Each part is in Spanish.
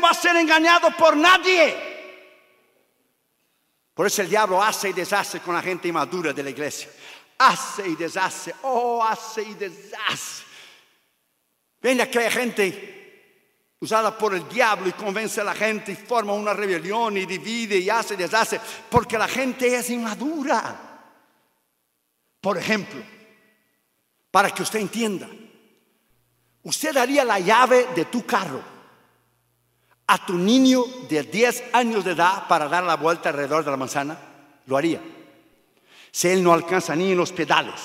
va a ser engañado por nadie. Por eso el diablo hace y deshace con la gente inmadura de la iglesia. Hace y deshace, oh, hace y deshace. Viene que hay gente usada por el diablo y convence a la gente y forma una rebelión y divide y hace y deshace porque la gente es inmadura. Por ejemplo, para que usted entienda, usted daría la llave de tu carro a tu niño de 10 años de edad para dar la vuelta alrededor de la manzana? Lo haría. Si él no alcanza ni en los pedales.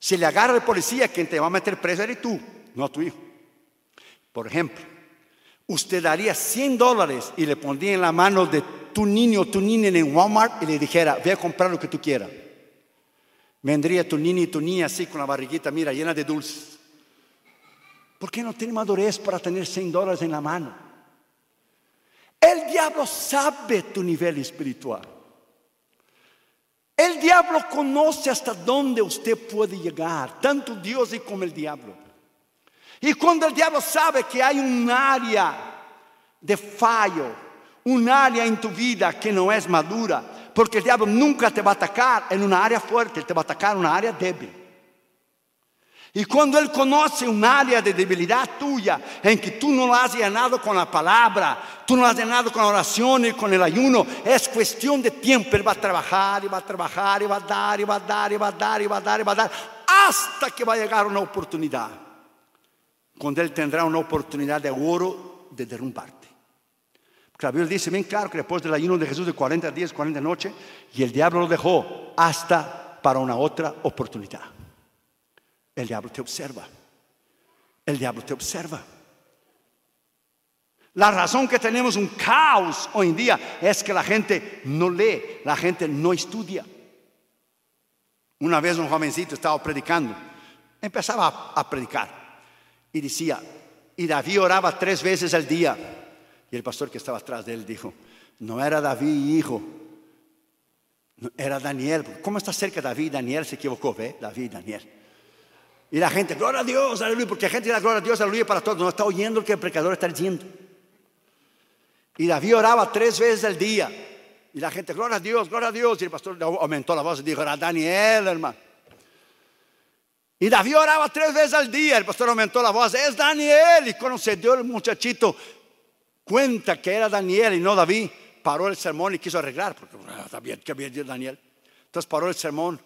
Si le agarra el policía, quien te va a meter preso eres tú, no tu hijo. Por ejemplo, usted daría 100 dólares y le pondría en la mano de tu niño o tu niña en Walmart y le dijera, ve a comprar lo que tú quieras. Vendría tu niño y tu niña así con la barriguita, mira, llena de dulces. ¿Por qué no tiene madurez para tener 100 dólares en la mano? El diablo sabe tu nivel espiritual. El diablo conoce hasta dónde usted puede llegar, tanto Dios como el diablo. Y cuando el diablo sabe que hay un área de fallo, un área en tu vida que no es madura, porque el diablo nunca te va a atacar en una área fuerte, te va a atacar en una área débil. Y cuando Él conoce un área de debilidad tuya en que tú no lo has llenado con la palabra, tú no lo has llenado con la oración y con el ayuno, es cuestión de tiempo. Él va a trabajar y va a trabajar y va a dar y va a dar y va a dar y va a dar y va a dar hasta que va a llegar una oportunidad. Cuando Él tendrá una oportunidad de oro de derrumbarte. Porque la Biblia dice bien claro que después del ayuno de Jesús de 40 días, 40 noches, y el diablo lo dejó hasta para una otra oportunidad. El diablo te observa. El diablo te observa. La razón que tenemos un caos hoy en día es que la gente no lee, la gente no estudia. Una vez un jovencito estaba predicando, empezaba a, predicar y decía, y David oraba tres veces al día. Y el pastor que estaba atrás de él dijo, no era David hijo, era Daniel. ¿Cómo está cerca David? Daniel se equivocó, ¿ve? David, Daniel. Y la gente, gloria a Dios, aleluya, porque la gente da gloria a Dios, aleluya para todos. No está oyendo lo que el pecador está diciendo. Y David oraba tres veces al día. Y la gente, gloria a Dios, gloria a Dios. Y el pastor aumentó la voz y dijo, era Daniel, hermano. Y David oraba tres veces al día. El pastor aumentó la voz, es Daniel. Y cuando se dio el muchachito cuenta que era Daniel y no David, paró el sermón y quiso arreglar, porque ah, que había dicho Daniel. Entonces paró el sermón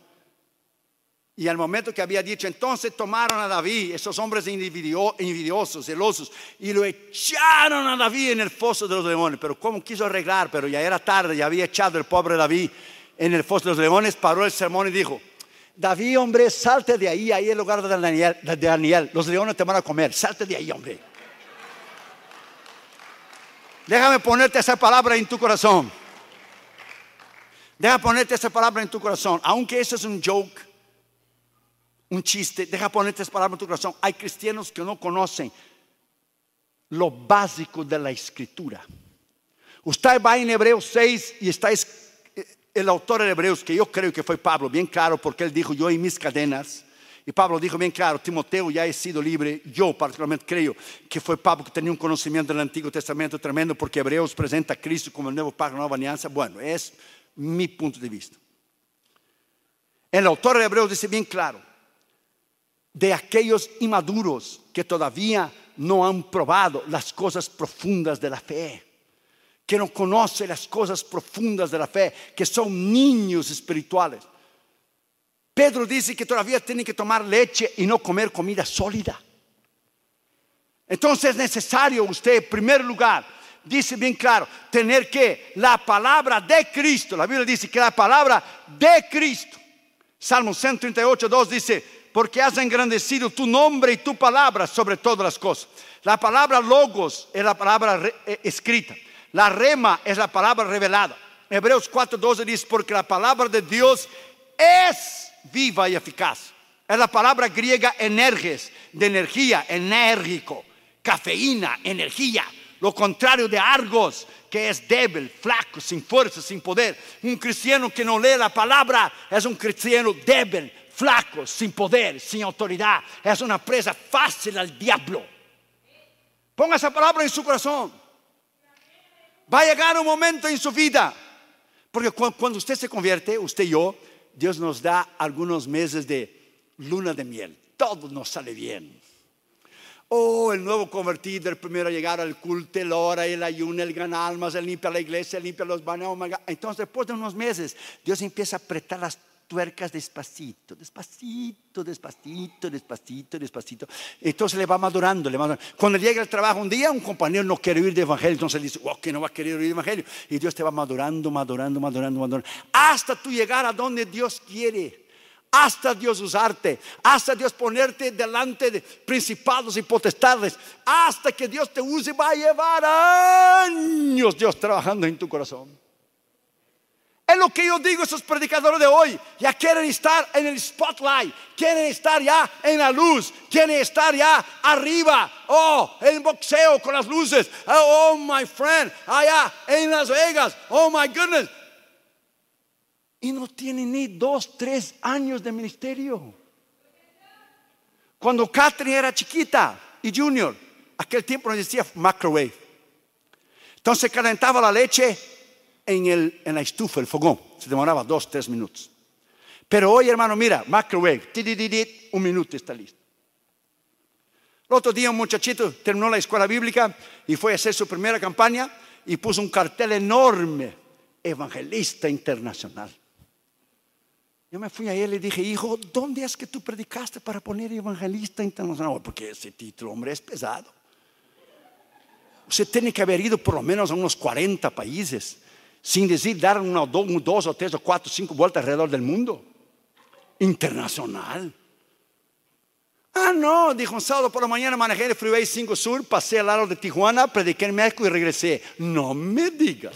y al momento que había dicho, entonces tomaron a David, esos hombres envidiosos, celosos, y lo echaron a David en el foso de los leones. Pero como quiso arreglar, pero ya era tarde, ya había echado el pobre David en el foso de los leones, paró el sermón y dijo, David, hombre, salte de ahí, ahí el lugar de Daniel, los leones te van a comer, salte de ahí, hombre. Déjame ponerte esa palabra en tu corazón. Déjame ponerte esa palabra en tu corazón, aunque eso es un joke un chiste, deja ponerte esa palabra en tu corazón. Hay cristianos que no conocen lo básico de la escritura. Usted va en Hebreos 6 y está el autor de Hebreos, que yo creo que fue Pablo, bien claro, porque él dijo, yo y mis cadenas. Y Pablo dijo bien claro, Timoteo ya he sido libre. Yo particularmente creo que fue Pablo que tenía un conocimiento del Antiguo Testamento tremendo, porque Hebreos presenta a Cristo como el nuevo la nueva alianza. Bueno, es mi punto de vista. El autor de Hebreos dice bien claro, de aquellos inmaduros que todavía no han probado las cosas profundas de la fe, que no conocen las cosas profundas de la fe, que son niños espirituales. Pedro dice que todavía tienen que tomar leche y no comer comida sólida. Entonces es necesario usted, en primer lugar, dice bien claro, tener que la palabra de Cristo, la Biblia dice que la palabra de Cristo, Salmo 138, 2 dice, porque has engrandecido tu nombre y tu palabra sobre todas las cosas. La palabra logos es la palabra eh, escrita. La rema es la palabra revelada. Hebreos 4:12 dice, porque la palabra de Dios es viva y eficaz. Es la palabra griega energes, de energía, enérgico, cafeína, energía. Lo contrario de argos, que es débil, flaco, sin fuerza, sin poder. Un cristiano que no lee la palabra es un cristiano débil, flaco, sin poder, sin autoridad. Es una presa fácil al diablo. Ponga esa palabra en su corazón. Va a llegar un momento en su vida. Porque cuando usted se convierte, usted y yo, Dios nos da algunos meses de luna de miel. Todo nos sale bien. Oh, el nuevo convertido, el primero a llegar al culto, el hora, el ayuno, el gana almas, el limpia la iglesia, limpia los baños. Entonces, después de unos meses, Dios empieza a apretar las tuercas despacito, despacito, despacito, despacito, despacito. Entonces le va madurando, le va Cuando llega al trabajo un día, un compañero no quiere oír de evangelio, entonces dice, wow, que no va a querer oír de evangelio. Y Dios te va madurando, madurando, madurando, madurando, hasta tú llegar a donde Dios quiere hasta Dios usarte, hasta Dios ponerte delante de principados y potestades, hasta que Dios te use, va a llevar años Dios trabajando en tu corazón. Es lo que yo digo a esos predicadores de hoy. Ya quieren estar en el spotlight, quieren estar ya en la luz, quieren estar ya arriba. Oh, en boxeo con las luces. Oh, oh my friend, allá en Las Vegas. Oh, my goodness y no tiene ni dos, tres años de ministerio. Cuando Catherine era chiquita y junior, aquel tiempo no existía microwave. Entonces calentaba la leche en, el, en la estufa, el fogón. Se demoraba dos, tres minutos. Pero hoy, hermano, mira, microwave, un minuto está listo. El otro día un muchachito terminó la escuela bíblica y fue a hacer su primera campaña y puso un cartel enorme, evangelista internacional. Yo me fui a él y dije, hijo, ¿dónde es que tú predicaste para poner evangelista internacional? Porque ese título, hombre, es pesado. Usted tiene que haber ido por lo menos a unos 40 países, sin decir dar una, dos, dos o tres o cuatro, cinco vueltas alrededor del mundo. Internacional. Ah, no, dijo un sábado por la mañana manejé el Freeway 5 Sur, pasé al lado de Tijuana, prediqué en México y regresé. No me digas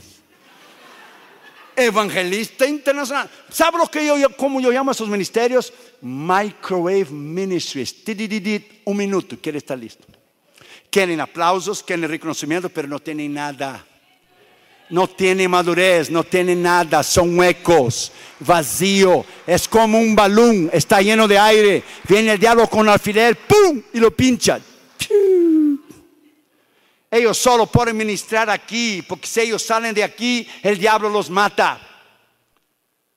evangelista internacional. ¿Sabe lo que yo, cómo yo llamo a esos ministerios? Microwave Ministries. Un minuto, quiere estar listo. Quieren aplausos, quieren reconocimiento, pero no tienen nada. No tiene madurez, no tiene nada, son huecos, vacío. Es como un balón, está lleno de aire. Viene el diablo con alfiler, ¡pum! y lo pincha. Ellos solo pueden ministrar aquí, porque si ellos salen de aquí, el diablo los mata.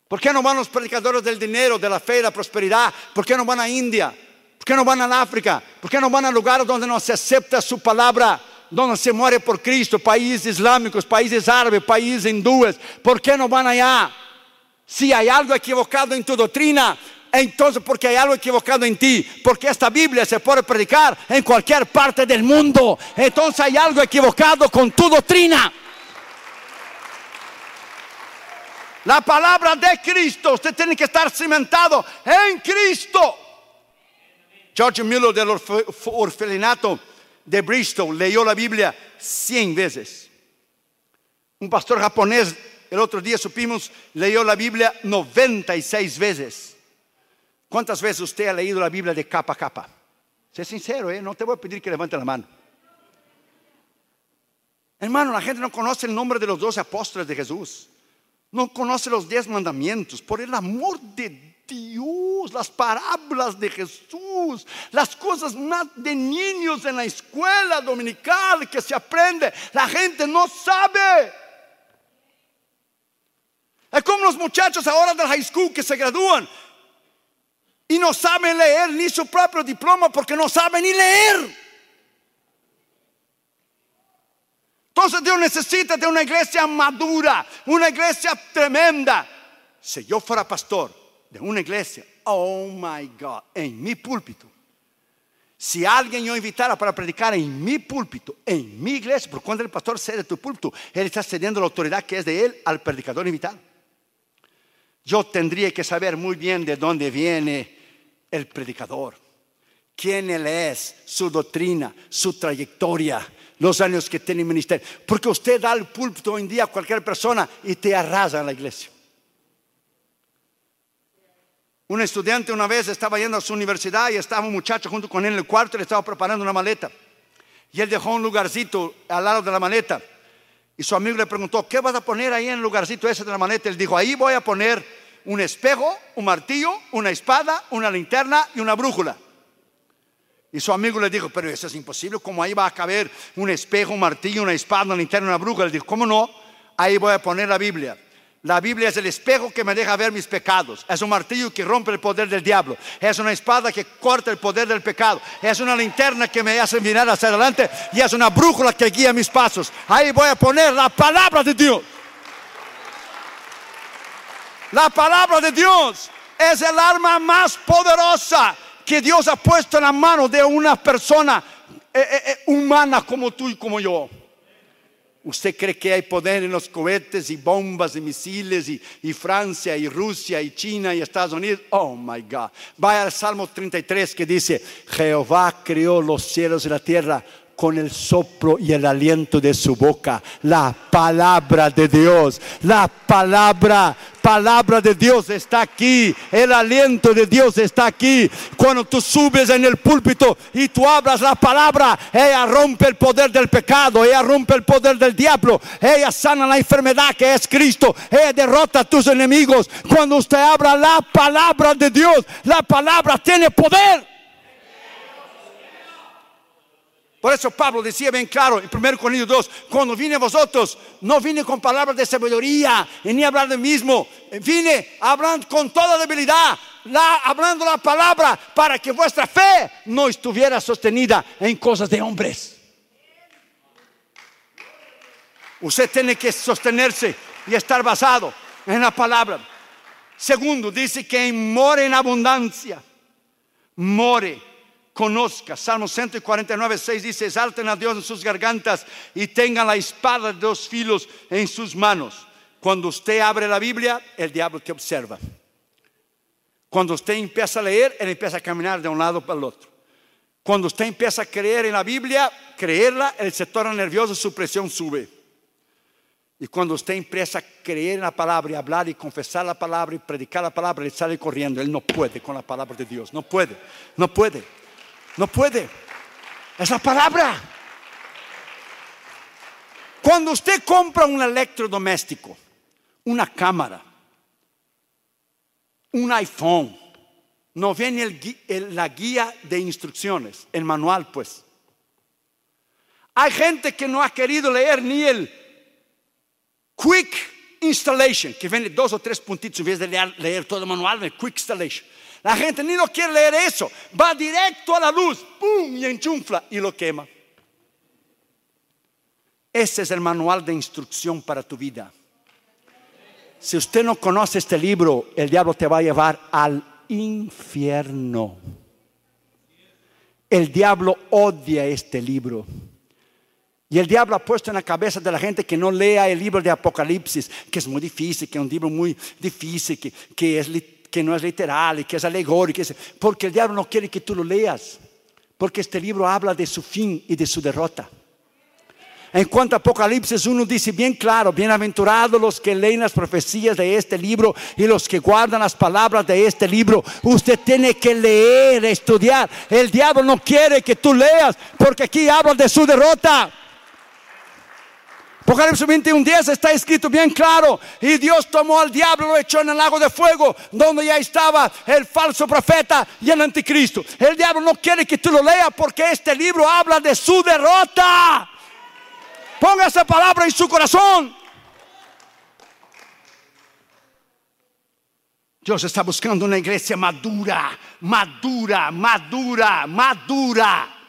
¿Por qué no van los predicadores del dinero, de la fe, de la prosperidad? ¿Por qué no van a India? ¿Por qué no van a África? ¿Por qué no van a lugares donde no se acepta su palabra? Donde se muere por Cristo, países islámicos, países árabes, países hindúes. ¿Por qué no van allá? Si hay algo equivocado en tu doctrina, entonces porque hay algo equivocado en ti, porque esta Biblia se puede predicar en cualquier parte del mundo, entonces hay algo equivocado con tu doctrina. La palabra de Cristo, usted tiene que estar cimentado en Cristo. George Mueller del orfelinato de Bristol leyó la Biblia 100 veces. Un pastor japonés, el otro día supimos, leyó la Biblia 96 veces. ¿Cuántas veces usted ha leído la Biblia de capa a capa? Sé sincero, ¿eh? no te voy a pedir que levante la mano. Hermano, la gente no conoce el nombre de los doce apóstoles de Jesús. No conoce los diez mandamientos. Por el amor de Dios, las parábolas de Jesús, las cosas de niños en la escuela dominical que se aprende. La gente no sabe. Es como los muchachos ahora del high school que se gradúan y no saben leer ni su propio diploma porque no saben ni leer. Entonces Dios necesita de una iglesia madura, una iglesia tremenda. Si yo fuera pastor de una iglesia, oh my God, en mi púlpito, si alguien yo invitara para predicar en mi púlpito, en mi iglesia, por cuando el pastor cede tu púlpito, él está cediendo la autoridad que es de él al predicador invitado. Yo tendría que saber muy bien de dónde viene el predicador, quién él es, su doctrina, su trayectoria, los años que tiene ministerio. Porque usted da el púlpito hoy en día a cualquier persona y te arrasa en la iglesia. Un estudiante una vez estaba yendo a su universidad y estaba un muchacho junto con él en el cuarto y le estaba preparando una maleta. Y él dejó un lugarcito al lado de la maleta. Y su amigo le preguntó, ¿qué vas a poner ahí en el lugarcito ese de la maleta? Él dijo, ahí voy a poner un espejo, un martillo, una espada, una linterna y una brújula. Y su amigo le dijo, pero eso es imposible, ¿cómo ahí va a caber un espejo, un martillo, una espada, una linterna, una bruja? Le dijo, ¿cómo no? Ahí voy a poner la Biblia. La Biblia es el espejo que me deja ver mis pecados. Es un martillo que rompe el poder del diablo. Es una espada que corta el poder del pecado. Es una linterna que me hace mirar hacia adelante. Y es una brújula que guía mis pasos. Ahí voy a poner la palabra de Dios. La palabra de Dios es el arma más poderosa que Dios ha puesto en la mano de una persona eh, eh, eh, humana como tú y como yo. ¿Usted cree que hay poder en los cohetes y bombas y misiles y, Francia y Rusia y China y Estados Unidos? Oh my God. Vaya al Salmo 33 que dice, Jehová creó los cielos y la tierra con el soplo y el aliento de su boca. La palabra de Dios, la palabra, palabra de Dios está aquí. El aliento de Dios está aquí. Cuando tú subes en el púlpito y tú hablas la palabra, ella rompe el poder del pecado, ella rompe el poder del diablo, ella sana la enfermedad que es Cristo, ella derrota a tus enemigos. Cuando usted habla la palabra de Dios, la palabra tiene poder. Por eso Pablo decía bien claro en 1 Corintios 2, cuando vine a vosotros, no vine con palabras de sabiduría, ni hablar de mismo, vine hablando con toda debilidad, hablando la palabra para que vuestra fe no estuviera sostenida en cosas de hombres. Usted tiene que sostenerse y estar basado en la palabra. Segundo, dice que more en abundancia, more conozca. Salmo 149, 6 dice, exalten a Dios en sus gargantas y tengan la espada de dos filos en sus manos. Cuando usted abre la Biblia, el diablo te observa. Cuando usted empieza a leer, él empieza a caminar de un lado para el otro. Cuando usted empieza a creer en la Biblia, creerla, el sector nervioso, su presión sube. Y cuando usted empieza a creer en la palabra y hablar y confesar la palabra y predicar la palabra, él sale corriendo. Él no puede con la palabra de Dios. No puede. No puede. No puede. Es la palabra. Cuando usted compra un electrodoméstico, una cámara, un iPhone, no viene la guía de instrucciones, el manual pues. Hay gente que no ha querido leer ni el Quick Installation, que viene dos o tres puntitos en vez de leer, todo el manual, el Quick Installation. La gente ni no quiere leer eso. Va directo a la luz, ¡pum! y enchufla y lo quema. Ese es el manual de instrucción para tu vida. Si usted no conoce este libro, el diablo te va a llevar al infierno. El diablo odia este libro. Y el diablo ha puesto en la cabeza de la gente que no lea el libro de Apocalipsis, que es muy difícil, que es un libro muy difícil, que, que es que no es literal y que es alegórico, porque el diablo no quiere que tú lo leas, porque este libro habla de su fin y de su derrota. En cuanto a Apocalipsis 1 dice bien claro, bienaventurados los que leen las profecías de este libro y los que guardan las palabras de este libro. Usted tiene que leer, estudiar. El diablo no quiere que tú leas porque aquí habla de su derrota. Apocalipsis 21, 10 está escrito bien claro. Y Dios tomó al diablo, lo echó en el lago de fuego, donde ya estaba el falso profeta y el anticristo. El diablo no quiere que tú lo leas porque este libro habla de su derrota. Ponga esa palabra en su corazón. Dios está buscando una iglesia madura, madura, madura, madura.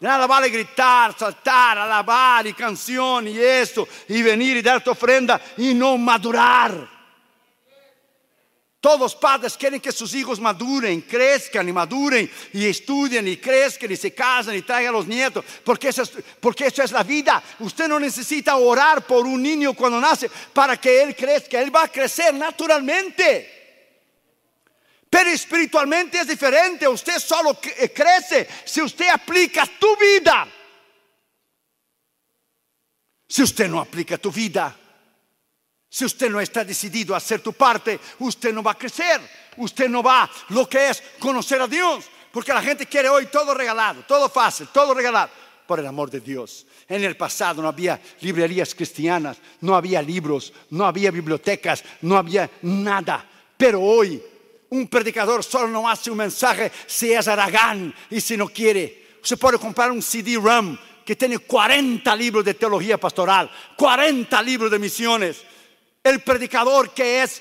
Nada vale gritar, saltar, alabar y canción y esto, y venir y dar tu ofrenda y no madurar. Todos padres quieren que sus hijos maduren, crezcan y maduren y estudien y crezcan y se casen y traigan a los nietos, porque eso, es, porque eso es la vida. Usted no necesita orar por un niño cuando nace para que él crezca, él va a crecer naturalmente. Pero espiritualmente es diferente. Usted solo eh, crece si usted aplica tu vida. Si usted no aplica tu vida, si usted no está decidido a hacer tu parte, usted no va a crecer. Usted no va lo que es conocer a Dios. Porque la gente quiere hoy todo regalado, todo fácil, todo regalado. Por el amor de Dios. En el pasado no había librerías cristianas, no había libros, no había bibliotecas, no había nada. Pero hoy Un predicador solo no hace un mensaje si es aragán y si no quiere. Usted puede comprar un CD-ROM que tiene 40 libros de teología pastoral, 40 libros de misiones. El predicador que es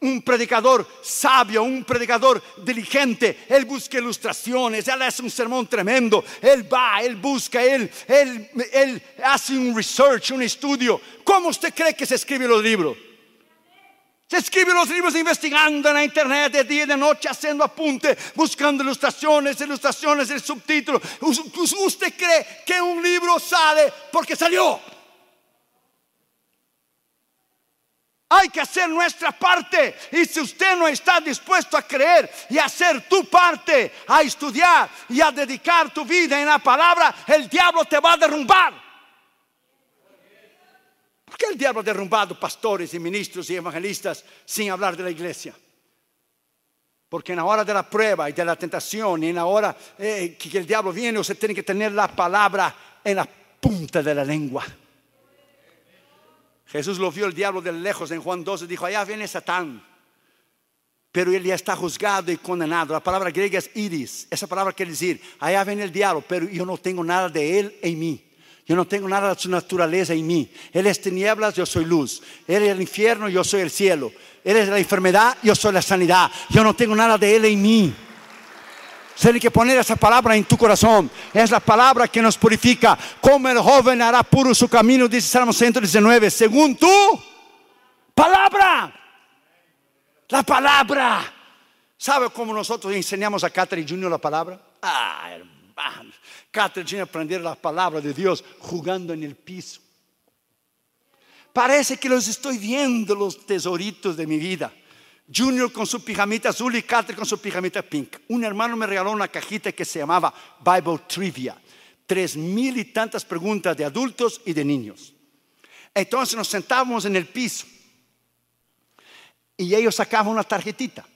un predicador sabio, un predicador diligente, él busca ilustraciones, él hace un sermón tremendo, él va, él busca, él, él, él hace un research, un estudio. ¿Cómo usted cree que se escriben los libros? Se escribe los libros investigando en la internet de día y de noche, haciendo apunte, buscando ilustraciones, ilustraciones, el subtítulo. ¿Usted cree que un libro sale porque salió? Hay que hacer nuestra parte. Y si usted no está dispuesto a creer y hacer tu parte, a estudiar y a dedicar tu vida en la palabra, el diablo te va a derrumbar. ¿Por qué el diablo ha derrumbado pastores y ministros y evangelistas sin hablar de la iglesia? Porque en la hora de la prueba y de la tentación y en la hora eh, que el diablo viene, usted tiene que tener la palabra en la punta de la lengua. Jesús lo vio el diablo de lejos en Juan 12, dijo, allá viene Satán, pero él ya está juzgado y condenado. La palabra griega es iris, esa palabra quiere decir, allá viene el diablo, pero yo no tengo nada de él en mí. Yo no tengo nada de su naturaleza en mí. Él es tinieblas, yo soy luz. Él es el infierno, yo soy el cielo. Él es la enfermedad, yo soy la sanidad. Yo no tengo nada de Él en mí. Tiene que poner esa palabra en tu corazón. Es la palabra que nos purifica. Como el joven hará puro su camino, dice Salmo 119. Según tu palabra. La palabra. ¿Sabe cómo nosotros enseñamos a Catherine Junior la palabra? Ah, hermano. Catherine aprender la palabra de Dios jugando en el piso. Parece que los estoy viendo los tesoritos de mi vida. Junior con su pijamita azul y Catherine con su pijamita pink. Un hermano me regaló una cajita que se llamaba Bible Trivia. Tres mil y tantas preguntas de adultos y de niños. Entonces nos sentábamos en el piso y ellos sacaban una tarjetita.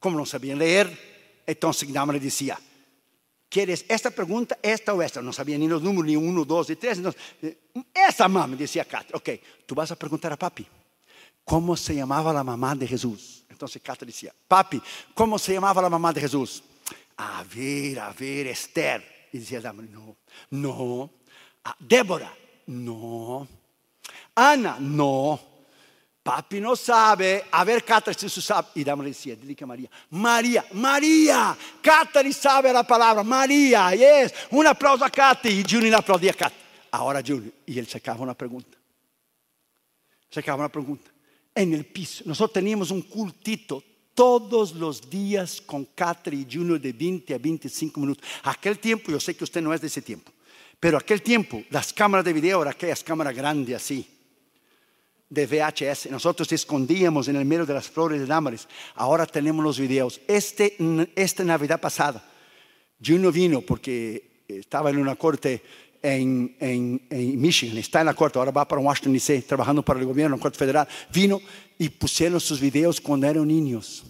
Como no sabían leer, entonces nada le decía, ¿Quieres esta pregunta, esta o esta? No sabía ni los números, ni uno, dos y tres. Eh, esa mamá, decía Kat. Ok, tú vas a preguntar a papi, ¿cómo se llamaba la mamá de Jesús? Entonces Kat decía, papi, ¿cómo se llamaba la mamá de Jesús? A ver, a ver, Esther. Y decía, no, no. Ah, Débora, no. Ana, no. Papi no sabe. A ver, Catherine, si sabe. Y dame decía, dile que María. María, María. Catherine sabe la palabra. María, yes. Un aplauso a Catherine. Y Junior aplaudía a Catherine. Ahora Junior. Y él sacaba una pregunta. Sacaba una pregunta. En el piso. Nosotros teníamos un cultito todos los días con Catherine y Junior de 20 a 25 minutos. Aquel tiempo, yo sé que usted no es de ese tiempo. Pero aquel tiempo, las cámaras de video eran aquellas cámaras grandes así de VHS. Nosotros escondíamos en el medio de las flores de Damaris. Ahora tenemos los videos. Este, esta Navidad pasada, Juno vino porque estaba en una corte en, en, Michigan, está en la corte, ahora va para Washington DC, trabajando para el gobierno, la corte federal. Vino y pusieron sus videos cuando eran niños.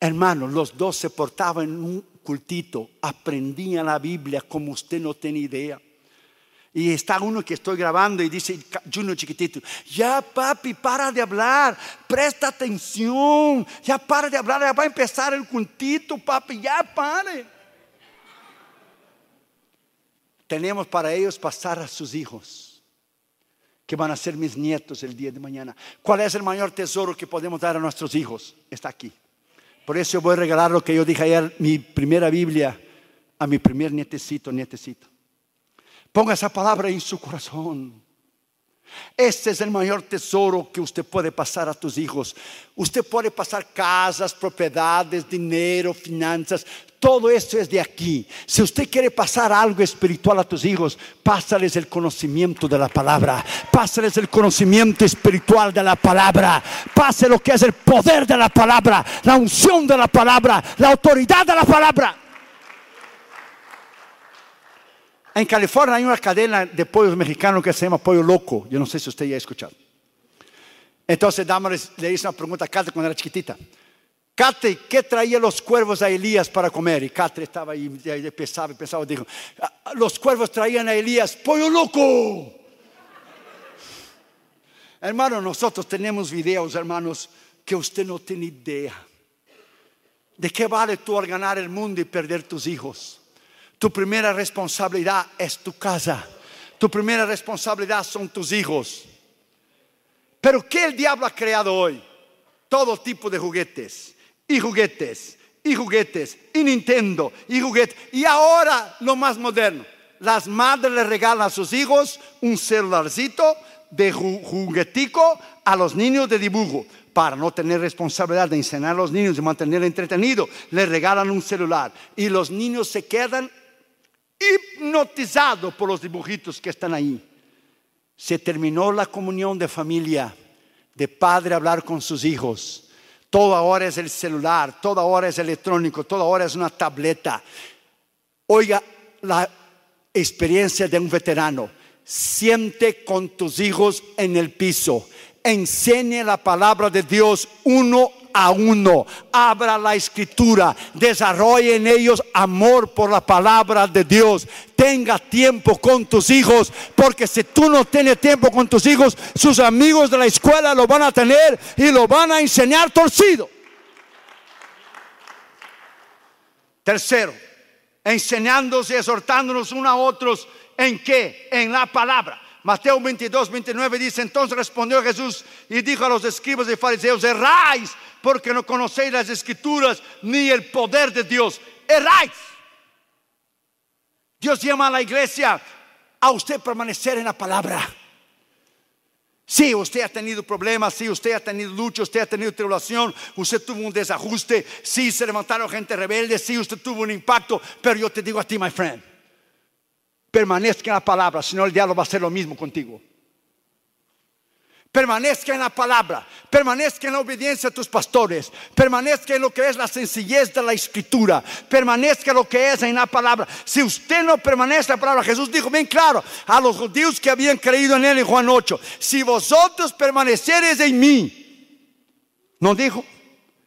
Hermanos, los dos se portaban en un cultito, aprendían la Biblia como usted no tiene idea. Y está uno que estoy grabando y dice, Junior chiquitito, ya papi, para de hablar, presta atención, ya para de hablar, ya va a empezar el cuntito, papi, ya pare. Tenemos para ellos pasar a sus hijos, que van a ser mis nietos el día de mañana. ¿Cuál es el mayor tesoro que podemos dar a nuestros hijos? Está aquí. Por eso voy a regalar lo que yo dije ayer, mi primera Biblia, a mi primer nietecito, nietecito. Ponga esa palabra en su corazón. Este es el mayor tesoro que usted puede pasar a tus hijos. Usted puede pasar casas, propiedades, dinero, finanzas. Todo esto es de aquí. Si usted quiere pasar algo espiritual a tus hijos, pásales el conocimiento de la palabra. Pásales el conocimiento espiritual de la palabra. Pase lo que es el poder de la palabra, la unción de la palabra, la autoridad de la palabra. En California hay una cadena de pollos mexicanos que se llama Pollo Loco. Yo no sé si usted ya ha escuchado. Entonces Damaris le hizo una pregunta a Kate cuando era chiquitita. Kate, ¿qué traía los cuervos a Elías para comer? Y Kate estaba ahí, pensaba y pensaba, dijo, ah, los cuervos traían a Elías, pollo loco. hermano, nosotros tenemos videos, hermanos, que usted no tiene idea. ¿De qué vale tú al ganar el mundo y perder tus hijos? Tu primera responsabilidad es tu casa. Tu primera responsabilidad son tus hijos. Pero ¿qué el diablo ha creado hoy? Todo tipo de juguetes y juguetes y juguetes y Nintendo y juguetes. Y ahora lo más moderno. Las madres le regalan a sus hijos un celularcito de juguetico a los niños de dibujo para no tener responsabilidad de enseñar a los niños y mantener entretenido, le regalan un celular y los niños se quedan hipnotizados por los dibujitos que están ahí. Se terminó la comunión de familia, de padre hablar con sus hijos. Todo ahora es el celular, todo ahora es electrónico, todo ahora es una tableta. Oiga la experiencia de un veterano. Siente con tus hijos en el piso enseñe la palabra de Dios uno a uno. Abra la escritura, desarrolle en ellos amor por la palabra de Dios. Tenga tiempo con tus hijos, porque si tú no tienes tiempo con tus hijos, sus amigos de la escuela lo van a tener y lo van a enseñar torcido. Tercero, enseñándose, exhortándonos unos a otros en qué? En la palabra. Mateo 22, 29 dice, entonces respondió Jesús y dijo a los escribas y fariseos, erráis porque no conocéis las escrituras ni el poder de Dios. Erráis. Dios llama a la iglesia a usted permanecer en la palabra. Si sí, usted ha tenido problemas, si sí, usted ha tenido lucha, usted ha tenido tribulación, usted tuvo un desajuste, si sí, se levantaron gente rebelde, si usted tuvo un impacto, pero yo te digo a ti, my friend, Permanezca en la palabra, si no el diablo va a hacer lo mismo contigo. Permanezca en la palabra, permanezca en la obediencia a tus pastores, permanezca en lo que es la sencillez de la escritura, permanezca lo que es en la palabra. Si usted no permanece en la palabra, Jesús dijo bien claro a los judíos que habían creído en él en Juan 8, si vosotros permanecereis en mí, no dijo,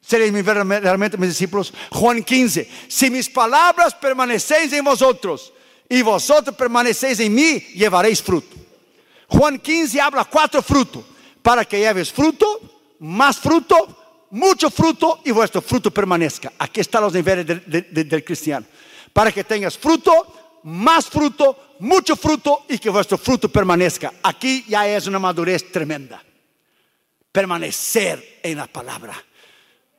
seréis realmente mis discípulos. Juan 15, si mis palabras permanecéis en vosotros, y vosotros permanecéis en mí, llevaréis fruto. Juan 15 habla cuatro frutos, para que lleves fruto, más fruto, mucho fruto y vuestro fruto permanezca. Aquí están los niveles del, cristiano. Para que tengas fruto, más fruto, mucho fruto y que vuestro fruto permanezca. Aquí ya es una madurez tremenda. Permanecer en la palabra.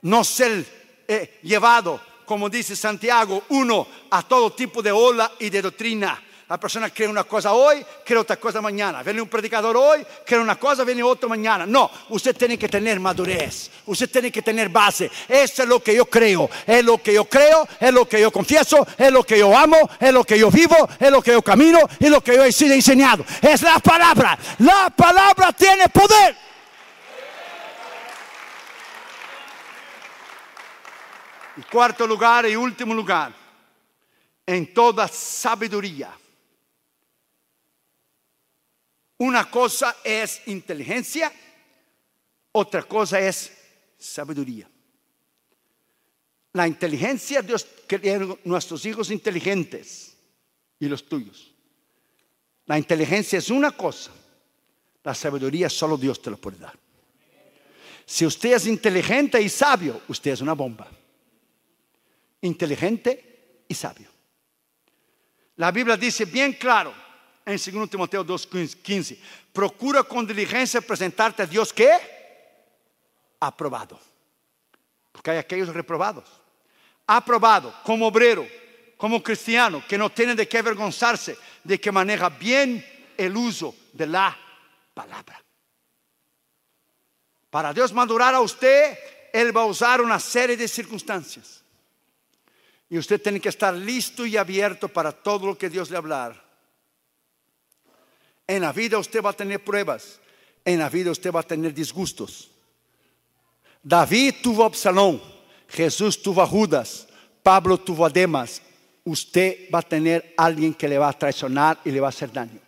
No ser eh, llevado como dice Santiago, uno a todo tipo de ola y de doctrina. La persona cree una cosa hoy, cree otra cosa mañana. Viene un predicador hoy, cree una cosa, viene otro mañana. No, usted tiene que tener madurez, usted tiene que tener base. Eso es lo que yo creo, es lo que yo creo, es lo que yo confieso, es lo que yo amo, es lo que yo vivo, es lo que yo camino y lo que yo he sido enseñado. Es la palabra. La palabra tiene poder. Y cuarto lugar y último lugar, en toda sabiduría. Una cosa es inteligencia, otra cosa es sabiduría. La inteligencia, Dios quería nuestros hijos inteligentes y los tuyos. La inteligencia es una cosa, la sabiduría solo Dios te lo puede dar. Si usted es inteligente y sabio, usted es una bomba inteligente y sabio. La Biblia dice bien claro en 2 Timoteo 2:15, procura con diligencia presentarte a Dios que aprobado. Porque hay aquellos reprobados. Aprobado como obrero, como cristiano, que no tiene de qué avergonzarse, de que maneja bien el uso de la palabra. Para Dios madurar a usted, Él va a usar una serie de circunstancias. Y usted tiene que estar listo y abierto para todo lo que Dios le hablar. En la vida usted va a tener pruebas. En la vida usted va a tener disgustos. David tuvo a Absalón. Jesús tuvo a Judas. Pablo tuvo a Demas. Usted va a tener a alguien que le va a traicionar y le va a hacer daño.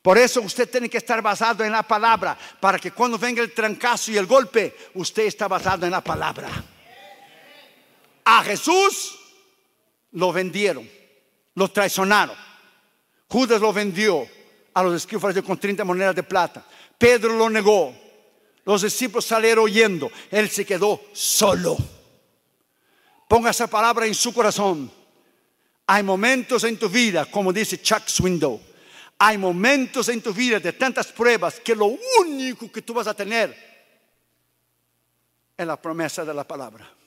Por eso usted tiene que estar basado en la palabra, para que cuando venga el trancazo y el golpe, usted está basado en la palabra. A Jesús lo vendieron, lo traicionaron. Judas lo vendió a los escribas con 30 monedas de plata. Pedro lo negó. Los discípulos salieron oyendo. Él se quedó solo. Ponga esa palabra en su corazón. Hay momentos en tu vida, como dice Chuck Swindoll, hay momentos en tu vida de tantas pruebas que lo único que tú vas a tener es la promesa de la palabra.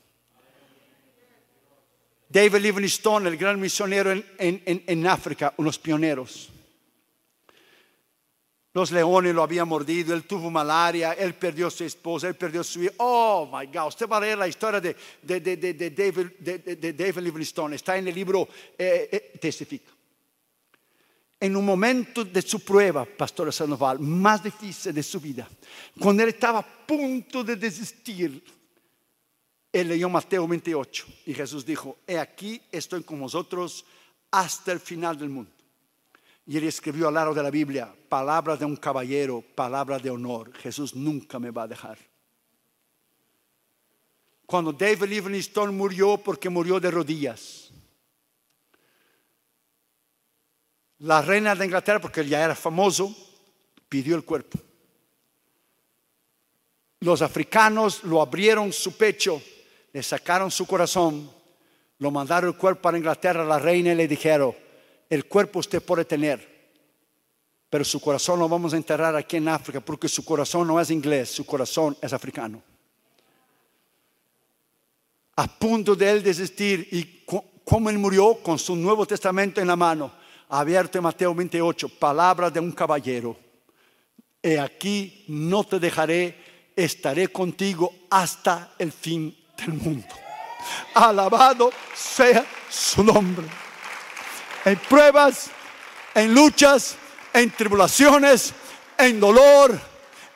David Livingstone, el gran misionero en, en África, unos pioneros. Los leones lo habían mordido, él tuvo malaria, él perdió su esposa, él perdió su hijo. Oh my God, usted va a leer la historia de, de, de, David, David, Livingstone, está en el libro eh, eh, Testifica. En un momento de su prueba, Pastor Sandoval, más difícil de su vida, cuando él estaba a punto de desistir, él leyó Mateo 28 y Jesús dijo: He aquí estoy con vosotros hasta el final del mundo. Y él escribió al lado de la Biblia, palabra de un caballero, palabra de honor. Jesús nunca me va a dejar. Cuando David Livingstone murió porque murió de rodillas. La reina de Inglaterra, porque él ya era famoso, pidió el cuerpo. Los africanos lo abrieron su pecho, le sacaron su corazón, lo mandaron el cuerpo para Inglaterra la reina y le dijeron, el cuerpo usted puede tener, pero su corazón lo vamos a enterrar aquí en África porque su corazón no es inglés, su corazón es africano. A punto de él desistir y como él murió con su Nuevo Testamento en la mano, abierto en Mateo 28, palabra de un caballero. He aquí no te dejaré, estaré contigo hasta el fin del mundo. Alabado sea su nombre en pruebas, en luchas, en tribulaciones, en dolor,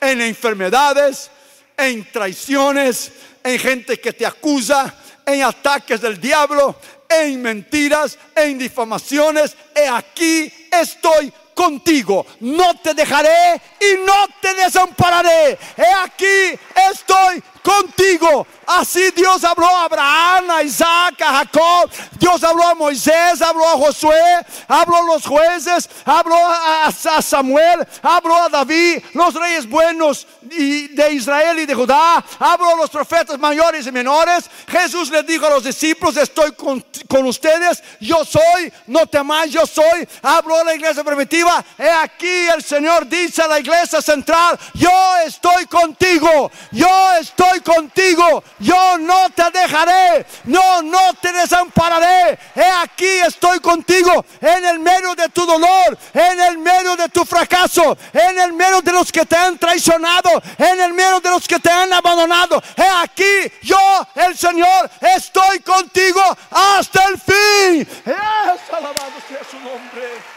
en enfermedades, en traiciones, en gente que te acusa, en ataques del diablo, en mentiras, en difamaciones. He aquí estoy contigo, no te dejaré y no te desampararé. He aquí estoy contigo. Así Dios habló a Abraham, a Isaac, a Jacob. Dios habló a Moisés, habló a Josué, habló a los jueces, habló a, Samuel, habló a David, los reyes buenos de Israel y de Judá, habló a los profetas mayores y menores. Jesús le dijo a los discípulos, estoy con, con ustedes, yo soy, no temáis, yo soy. Habló a la iglesia primitiva, he aquí el Señor dice a la iglesia central, yo estoy contigo, yo estoy contigo yo no te dejaré, no, no te desampararé. He aquí estoy contigo en el medio de tu dolor, en el medio de tu fracaso, en el medio de los que te han traicionado, en el medio de los que te han abandonado. He aquí yo, el Señor, estoy contigo hasta el fin. Alabado sea su nombre.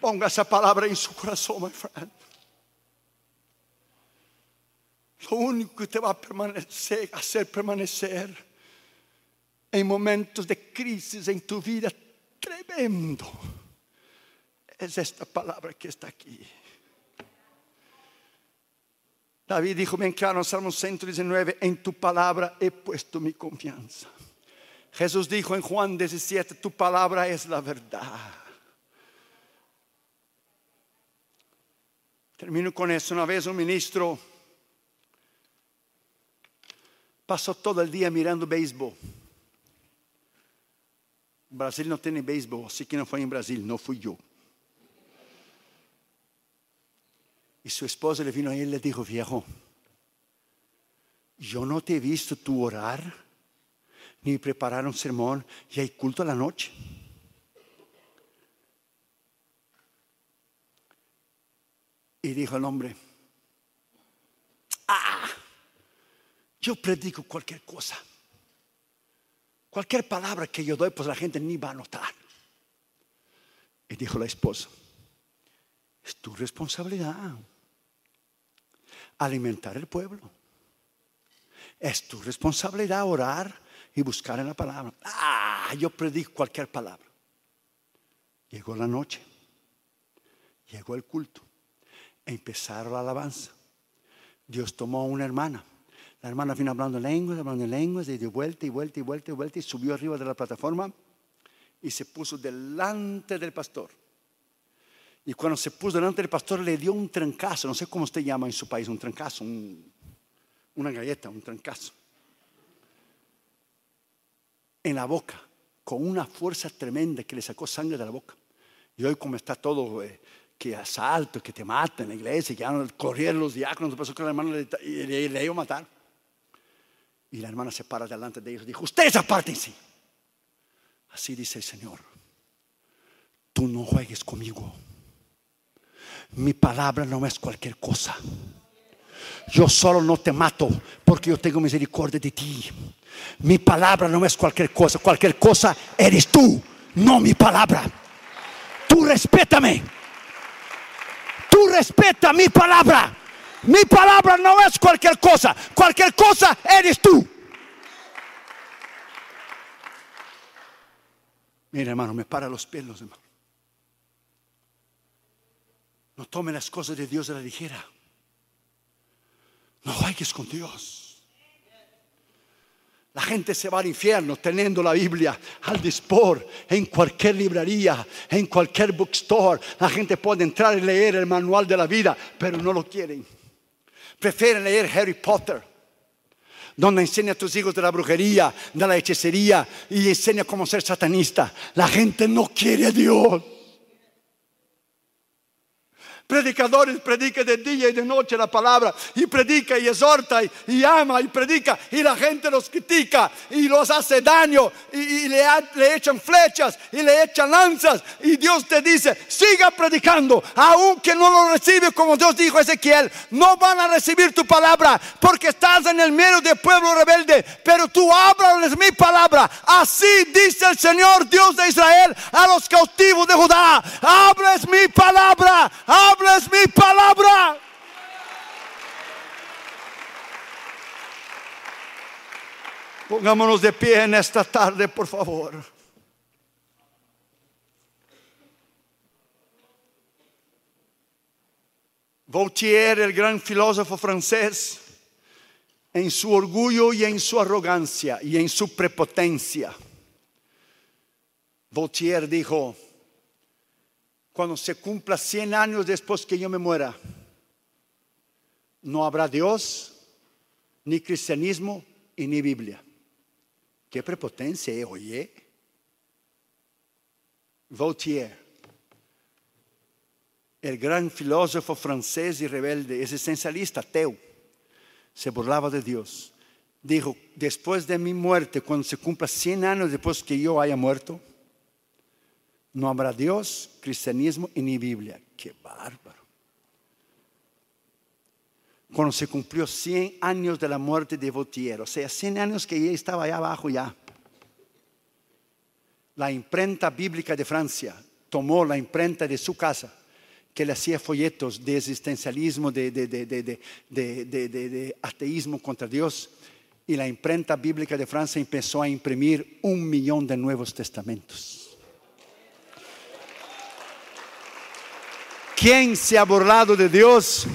Ponga esa palabra en su corazón, my friend. Lo único que te va a permanecer, hacer permanecer en momentos de crisis en tu vida tremendo es esta palabra que está aquí. David dijo bien claro en Salmo 119, en tu palabra he puesto mi confianza. Jesús dijo en Juan 17, tu palabra es la verdad. Termino con eso. Una vez un ministro pasó todo el día mirando béisbol. Brasil no tiene béisbol, así que no fue en Brasil, no fui yo. Y su esposa le vino a él y le dijo, viejo, yo no te he visto tú orar, ni preparar un sermón, y hay culto a la noche. Y dijo el hombre, ah, yo predico cualquier cosa. Cualquier palabra que yo doy, pues la gente ni va a notar. Y dijo la esposa, es tu responsabilidad alimentar el pueblo. Es tu responsabilidad orar y buscar en la palabra. Ah, yo predico cualquier palabra. Llegó la noche, llegó el culto empezaron la alabanza. Dios tomó a una hermana. La hermana vino hablando lenguas, hablando lenguas, y de vuelta y vuelta y vuelta y vuelta, y subió arriba de la plataforma y se puso delante del pastor. Y cuando se puso delante del pastor le dio un trancazo, no sé cómo usted llama en su país, un trancazo, una galleta, un trancazo. En la boca, con una fuerza tremenda que le sacó sangre de la boca. Y hoy como está todo, eh, que asalto, que te matan en la iglesia, que van a correr los diáconos, pasó que la hermana le, le, le, iba a matar. Y la hermana se para delante de ellos y dijo, ustedes apártense. Así dice el Señor, tú no juegues conmigo. Mi palabra no es cualquier cosa. Yo solo no te mato porque yo tengo misericordia de ti. Mi palabra no es cualquier cosa. Cualquier cosa eres tú, no mi palabra. Tú respétame. Respeta mi palabra. Mi palabra no es cualquier cosa. Cualquier cosa eres tú. Mira, hermano, me para los pelos, hermano. No tome las cosas de Dios a la ligera. No juegues con Dios. La gente se va al infierno teniendo la Biblia al dispor en cualquier librería, en cualquier bookstore. La gente puede entrar y leer el manual de la vida, pero no lo quieren. Prefieren leer Harry Potter, donde enseña a tus hijos de la brujería, de la hechicería y enseña cómo ser satanista. La gente no quiere a Dios. Predicadores predica de día y de noche la palabra y predica y exhorta y, ama y predica y la gente los critica y los hace daño y, le, echan flechas y le echan lanzas y Dios te dice siga predicando aunque no lo recibe como Dios dijo a Ezequiel no van a recibir tu palabra porque estás en el medio del pueblo rebelde pero tú háblales mi palabra. Así dice el Señor Dios de Israel a los cautivos de Judá hables mi palabra es mi palabra. Pongámonos de pie en esta tarde, por favor. Voltaire, el gran filósofo francés, en su orgullo y en su arrogancia y en su prepotencia, Voltaire dijo, cuando se cumpla 100 años después que yo me muera, no habrá Dios, ni cristianismo y ni Biblia. Qué prepotencia, ¿eh? oye. Voltaire, el gran filósofo francés y rebelde, existencialista, ateo, se burlaba de Dios. Dijo, después de mi muerte, cuando se cumpla 100 años después que yo haya muerto, no habrá Dios, cristianismo y ni Biblia. Qué bárbaro. Cuando se cumplió 100 años de la muerte de Vautier, o sea, 100 años que ella estaba allá abajo ya. La imprenta bíblica de Francia tomó la imprenta de su casa, que le hacía folletos de existencialismo, de, de ateísmo contra Dios, y la imprenta bíblica de Francia empezó a imprimir un millón de nuevos testamentos. ¿Quién se ha burlado de Dios?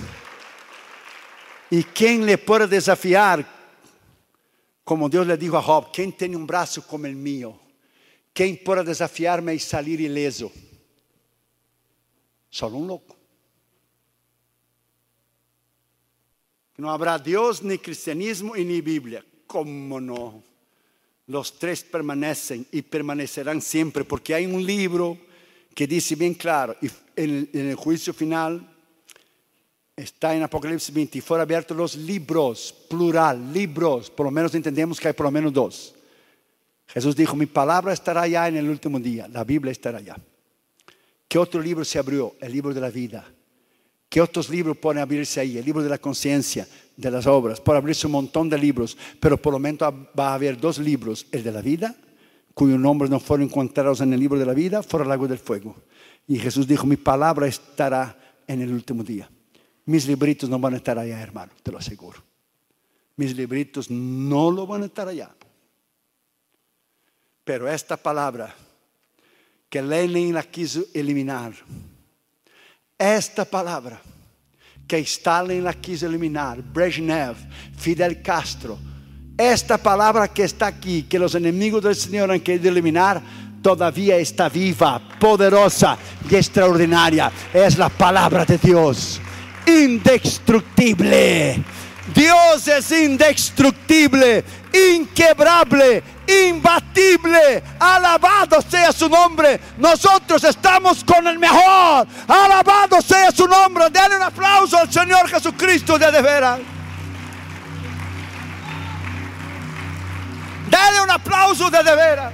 ¿Y quién le puede desafiar? Como Dios le dijo a Job, ¿quién tiene un brazo como el mío? ¿Quién puede desafiarme y salir ileso? Solo un loco. No habrá Dios, ni cristianismo y ni Biblia. ¿Cómo no? Los tres permanecen y permanecerán siempre porque hay un libro que dice bien claro, en, el juicio final está en Apocalipsis 20, y fueron abiertos los libros, plural, libros, por lo menos entendemos que hay por lo menos dos. Jesús dijo, mi palabra estará allá en el último día, la Biblia estará allá. ¿Qué otro libro se abrió? El libro de la vida. ¿Qué otros libros pueden abrirse ahí? El libro de la conciencia, de las obras. Puede abrirse un montón de libros, pero por lo menos va a haber dos libros, el de la vida cuyos nombres no fueron encontrados en el libro de la vida, fuera al lago del fuego. Y Jesús dijo, mi palabra estará en el último día. Mis libritos no van a estar allá, hermano, te lo aseguro. Mis libritos no lo van a estar allá. Pero esta palabra que Lenin la quiso eliminar, esta palabra que Stalin la quiso eliminar, Brezhnev, Fidel Castro, esta palabra que está aquí, que los enemigos del Señor han querido eliminar, todavía está viva, poderosa y extraordinaria. Es la palabra de Dios, indestructible. Dios es indestructible, inquebrable, imbatible. Alabado sea su nombre. Nosotros estamos con el mejor. Alabado sea su nombre. Denle un aplauso al Señor Jesucristo de de veras. Dale un aplauso de de veras.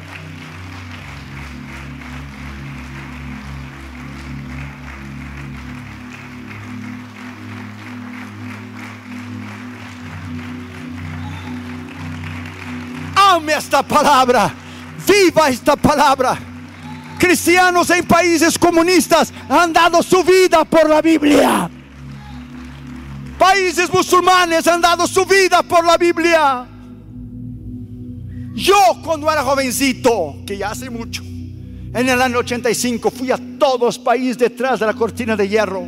Ame esta palabra. Viva esta palabra. Cristianos en países comunistas han dado su vida por la Biblia. Países musulmanes han dado su vida por la Biblia. Yo cuando era jovencito, que ya hace mucho, en el año 85 fui a todos los países detrás de la cortina de hierro.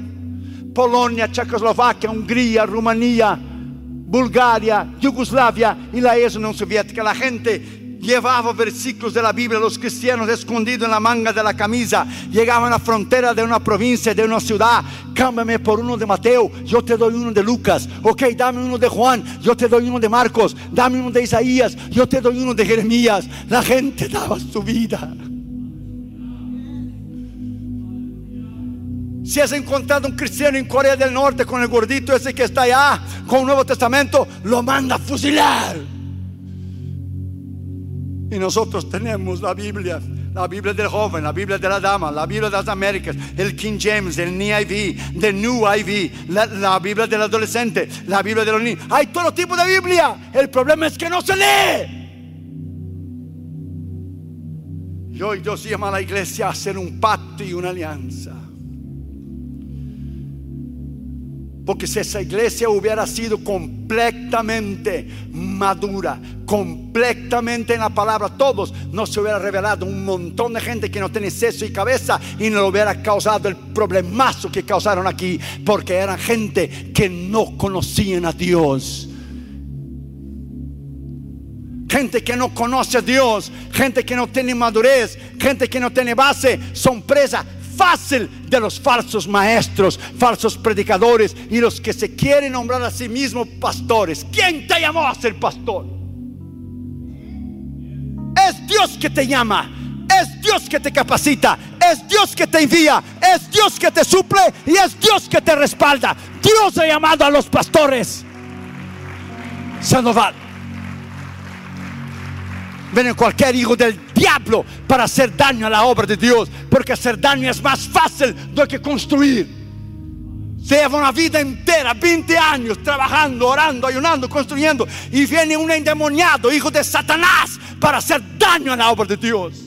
Polonia, Checoslovaquia, Hungría, Rumanía, Bulgaria, Yugoslavia y la ex Unión Soviética. La gente llevaba versículos de la Biblia, los cristianos escondidos en la manga de la camisa. Llegaban a la frontera de una provincia, de una ciudad. Cámbiame por uno de Mateo, yo te doy uno de Lucas. Ok, dame uno de Juan, yo te doy uno de Marcos. Dame uno de Isaías, yo te doy uno de Jeremías. La gente daba su vida. Si has encontrado un cristiano en Corea del Norte con el gordito ese que está allá, con un Nuevo Testamento, lo manda a fusilar. Y nosotros tenemos la Biblia, la Biblia del joven, la Biblia de la dama, la Biblia de las Américas, el King James, el NIV, el New IV, la, la Biblia del adolescente, la Biblia de los niños. Hay todo tipo de Biblia. El problema es que no se lee. Y hoy Dios llama a la iglesia a hacer un pacto y una alianza. Porque si esa iglesia hubiera sido completamente madura, completamente en la palabra, todos, no se hubiera revelado un montón de gente que no tiene seso y cabeza y no hubiera causado el problemazo que causaron aquí, porque eran gente que no conocían a Dios. Gente que no conoce a Dios, gente que no tiene madurez, gente que no tiene base, son presas fácil de los falsos maestros, falsos predicadores y los que se quieren nombrar a sí mismos pastores. ¿Quién te llamó a ser pastor? Es Dios que te llama. Es Dios que te capacita, es Dios que te envía, es Dios que te suple y es Dios que te respalda. Dios ha llamado a los pastores. Sandoval. Viene cualquier hijo del diablo para hacer daño a la obra de Dios, porque hacer daño es más fácil do que construir. Se lleva una vida entera, 20 años trabajando, orando, ayunando, construyendo, y viene un endemoniado, hijo de Satanás, para hacer daño a la obra de Dios.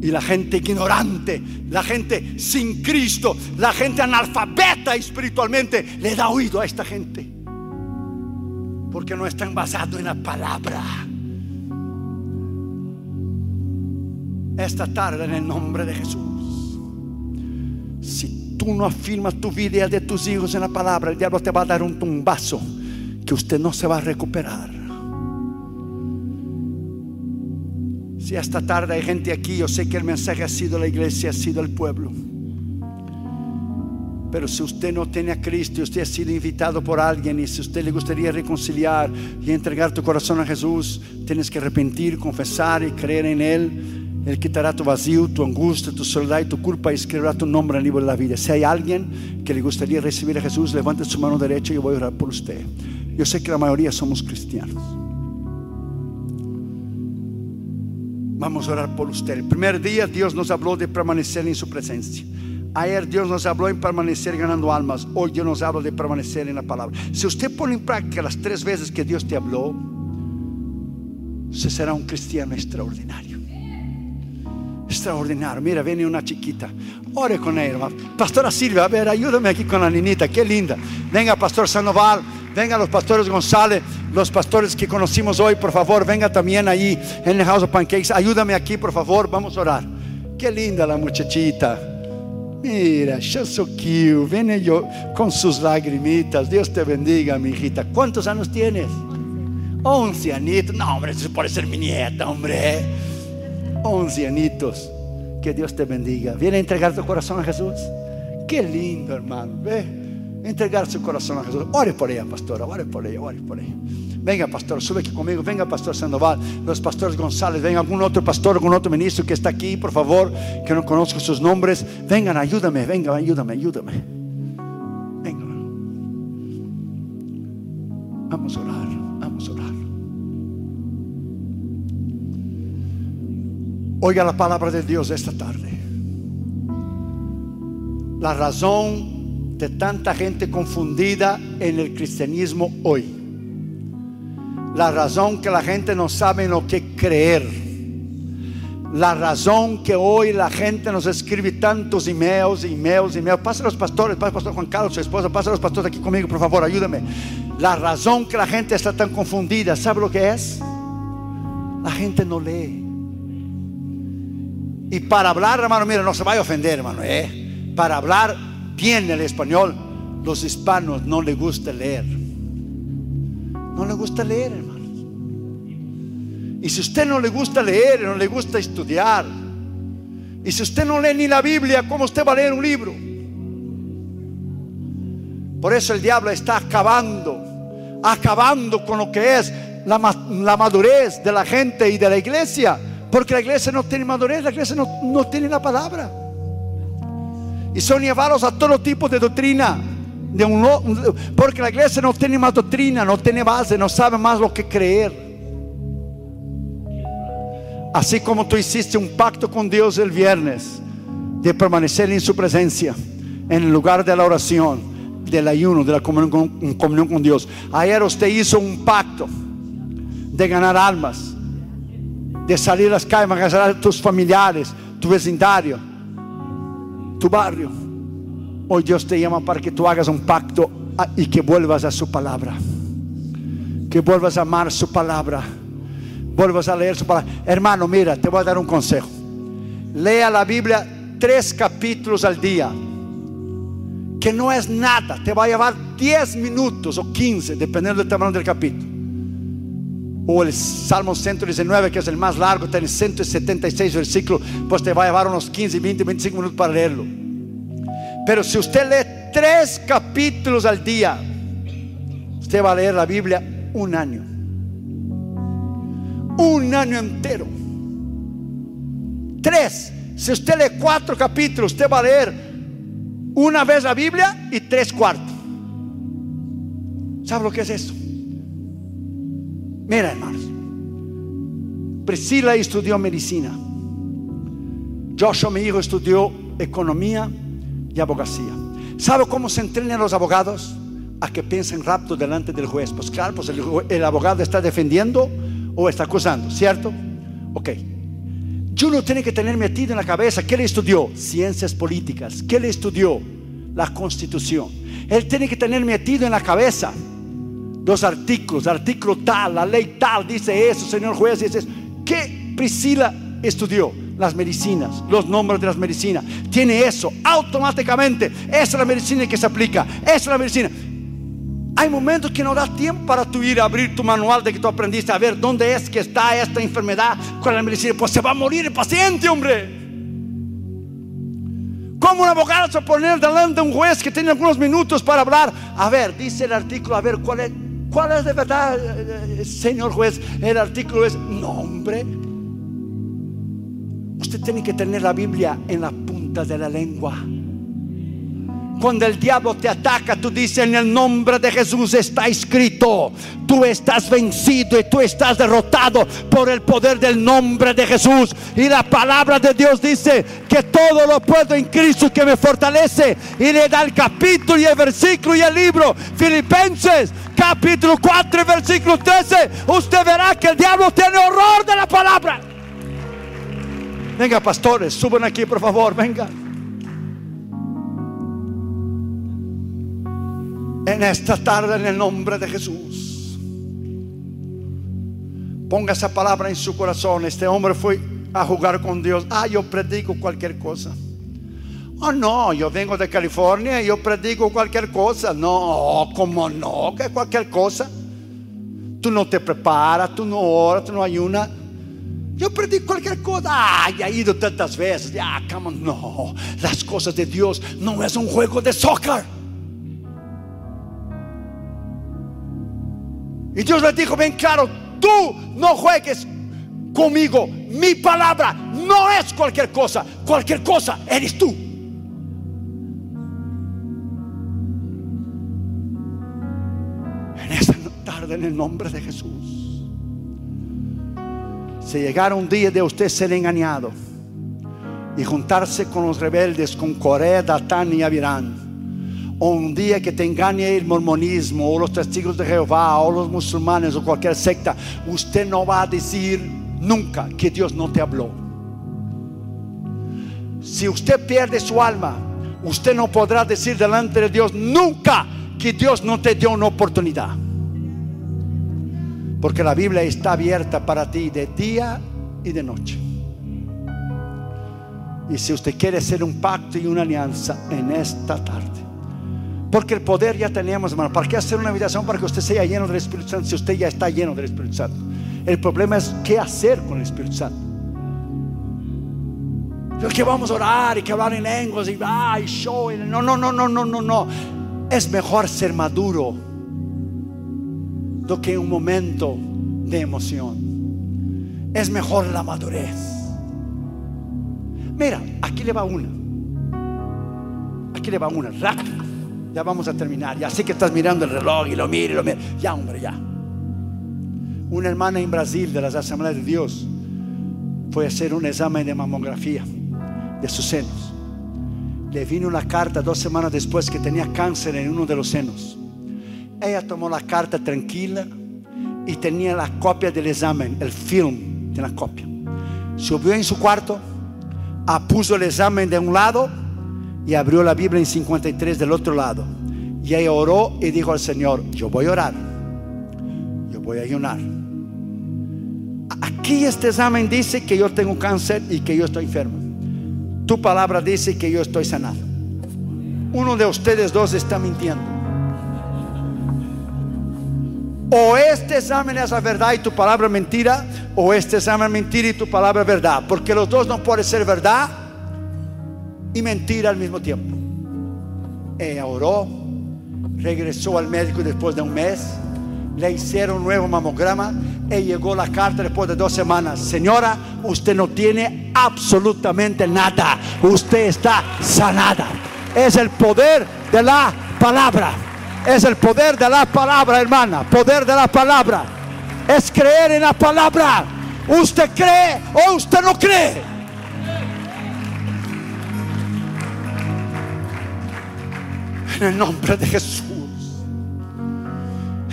Y la gente ignorante, la gente sin Cristo, la gente analfabeta espiritualmente, le da oído a esta gente. Porque no están basados en la palabra. Esta tarde en el nombre de Jesús. Si tú no afirmas tu vida y de tus hijos en la palabra, el diablo te va a dar un tumbazo que usted no se va a recuperar. Si esta tarde hay gente aquí, yo sé que el mensaje ha sido la iglesia, ha sido el pueblo. Pero si usted no tiene a Cristo y usted ha sido invitado por alguien y si usted le gustaría reconciliar y entregar tu corazón a Jesús, tienes que arrepentir, confesar y creer en Él. Él quitará tu vacío, tu angustia, tu soledad y tu culpa y escribirá tu nombre en el libro de la vida. Si hay alguien que le gustaría recibir a Jesús, levante su mano derecha y yo voy a orar por usted. Yo sé que la mayoría somos cristianos. Vamos a orar por usted. El primer día Dios nos habló de permanecer en su presencia. Ayer Dios nos habló en permanecer ganando almas. Hoy Dios nos habla de permanecer en la palabra. Si usted pone en práctica las tres veces que Dios te habló, usted será un cristiano extraordinario. Extraordinario. Mira, viene una chiquita. Ore con ella. Pastora Silvia, a ver, ayúdame aquí con la niñita. Qué linda. Venga, Pastor Sandoval. Venga los pastores González, los pastores que conocimos hoy, por favor, venga también ahí en el House of Pancakes. Ayúdame aquí, por favor, vamos a orar. Qué linda la muchachita. Mira, cute. Viene yo con sus lagrimitas. Dios te bendiga, mi hijita. ¿Cuántos años tienes? 11 añitos. No, hombre, eso puede ser mi nieta, hombre. 11 añitos. Que Dios te bendiga. ¿Viene a entregar tu corazón a Jesús? Qué lindo, hermano. Ve, entregar su corazón a Jesús. Ore por ella, pastora. Ore por ella, ore por ella. Venga, pastor, sube aquí conmigo. Venga, pastor Sandoval. Los pastores González. Venga, algún otro pastor, algún otro ministro que está aquí, por favor, que no conozco sus nombres. Vengan, ayúdame, venga, ayúdame, ayúdame. Venga. Vamos a orar, Oiga la palabra de Dios esta tarde. La razón de tanta gente confundida en el cristianismo hoy. La razón que la gente no sabe en lo que creer. La razón que hoy la gente nos escribe tantos emails, emails, emails. Pasa los pastores, pasa el pastor Juan Carlos, su esposa, pasa los pastores aquí conmigo, por favor, ayúdame. La razón que la gente está tan confundida, ¿sabe lo que es? La gente no lee. Y para hablar, hermano, mira, no se vaya a ofender, hermano, ¿eh? Para hablar bien el español, los hispanos no les gusta leer. No le gusta leer, hermano. Y si usted no le gusta leer, no le gusta estudiar, y si usted no lee ni la Biblia, ¿cómo usted va a leer un libro? Por eso el diablo está acabando, acabando con lo que es la, la madurez de la gente y de la iglesia. Porque la iglesia no tiene madurez, la iglesia no, no tiene la palabra. Y son llevados a todo tipo de doctrina. De un, porque la iglesia no tiene más doctrina, no tiene base, no sabe más lo que creer. Así como tú hiciste un pacto con Dios el viernes de permanecer en su presencia, en el lugar de la oración, del ayuno, de la comunión con, comunión con Dios. Ayer usted hizo un pacto de ganar almas, de salir las calles, a tus familiares, tu vecindario, tu barrio. Hoy Dios te llama para que tú hagas un pacto y que vuelvas a su palabra. Que vuelvas a amar su palabra. Vuelvas a leer su palabra. Hermano, mira, te voy a dar un consejo. Lea la Biblia tres capítulos al día. Que no es nada. Te va a llevar 10 minutos o 15, dependiendo del tamaño del capítulo. O el Salmo 119, que es el más largo, tiene 176 versículos, pues te va a llevar unos 15, 20, 25 minutos para leerlo. Pero si usted lee tres capítulos al día, usted va a leer la Biblia un año. Un año entero. Tres. Si usted lee cuatro capítulos, usted va a leer una vez la Biblia y tres cuartos. ¿Sabe lo que es eso? Mira, hermanos. Priscila estudió medicina. Joshua, mi hijo, estudió economía y abogacía. ¿Sabe cómo se entrenan los abogados? A que piensen rápido delante del juez. Pues claro, pues el, abogado está defendiendo o está acusando, ¿cierto? Ok. Juno tiene que tener metido en la cabeza que le estudió ciencias políticas, que le estudió la constitución. Él tiene que tener metido en la cabeza los artículos, artículo tal, la ley tal, dice eso, señor juez, dice eso. ¿Qué Priscila estudió? Las medicinas, los nombres de las medicinas. Tiene eso automáticamente. Esa es la medicina que se aplica. Esa es la medicina. Hay momentos que no da tiempo para tú ir a abrir tu manual de que tú aprendiste a ver dónde es que está esta enfermedad, cuál es la medicina. Pues se va a morir el paciente, hombre. ¿Cómo un abogado se poner delante de un juez que tiene algunos minutos para hablar? A ver, dice el artículo, a ver, ¿cuál es, cuál es de verdad, eh, señor juez? El artículo es, no, hombre. Usted tiene que tener la Biblia en la punta de la lengua. Cuando el diablo te ataca, tú dices en el nombre de Jesús está escrito. Tú estás vencido y tú estás derrotado por el poder del nombre de Jesús. Y la palabra de Dios dice que todo lo puedo en Cristo que me fortalece. Y le da el capítulo y el versículo y el libro. Filipenses capítulo 4 versículo 13. Usted verá que el diablo tiene horror de la palabra. Venga, pastores, suban aquí por favor, venga. En esta tarde en el nombre de Jesús. Ponga esa palabra en su corazón. Este hombre fue a jugar con Dios. Ah, yo predico cualquier cosa. Oh, no, yo vengo de California y yo predico cualquier cosa. No, como no, que cualquier cosa. Tú no te preparas, tú no oras, tú no ayunas. Yo predico cualquier cosa. Ah, ya he ido tantas veces. Ya, come No, las cosas de Dios no es un juego de soccer. Y Dios le dijo bien claro, tú no juegues conmigo. Mi palabra no es cualquier cosa. Cualquier cosa eres tú. En esta tarde, en el nombre de Jesús, si llegara un día de usted ser engañado y juntarse con los rebeldes, con Corea, Datán y Avirán, o un día que te engañe el mormonismo o los testigos de Jehová o los musulmanes o cualquier secta, usted no va a decir nunca que Dios no te habló. Si usted pierde su alma, usted no podrá decir delante de Dios nunca que Dios no te dio una oportunidad. Porque la Biblia está abierta para ti de día y de noche. Y si usted quiere hacer un pacto y una alianza en esta tarde, porque el poder ya tenemos, hermano. ¿Para qué hacer una habitación para que usted sea lleno del Espíritu Santo si usted ya está lleno del Espíritu Santo? El problema es qué hacer con el Espíritu Santo. Que vamos a orar y que hablar en lenguas y ay, show. No, no, no, no, no, no, no. Es mejor ser maduro do que un momento de emoción. Es mejor la madurez. Mira, aquí le va una. Aquí le va una, rápido. Ya vamos a terminar. Ya sé que estás mirando el reloj y lo mira y lo mira. Ya, hombre, ya. Una hermana en Brasil de las Asambleas de Dios fue a hacer un examen de mamografía de sus senos. Le vino una carta dos semanas después que tenía cáncer en uno de los senos. Ella tomó la carta tranquila y tenía la copia del examen, el film de la copia. Subió en su cuarto, puso el examen de un lado y abrió la Biblia en 53 del otro lado. Y ella oró y dijo al Señor, yo voy a orar, yo voy a ayunar. Aquí este examen dice que yo tengo cáncer y que yo estoy enfermo. Tu palabra dice que yo estoy sanado. Uno de ustedes dos está mintiendo. O este examen es la verdad y tu palabra mentira, o este examen es mentira y tu palabra es verdad. Porque los dos no pueden ser verdad y mentira al mismo tiempo. Ella oró, regresó al médico después de un mes, le hicieron un nuevo mamograma y llegó la carta después de dos semanas. Señora, usted no tiene absolutamente nada, usted está sanada. Es el poder de la palabra. Es el poder de la palabra, hermana. Poder de la palabra. Es creer en la palabra. Usted cree o usted no cree. En el nombre de Jesús.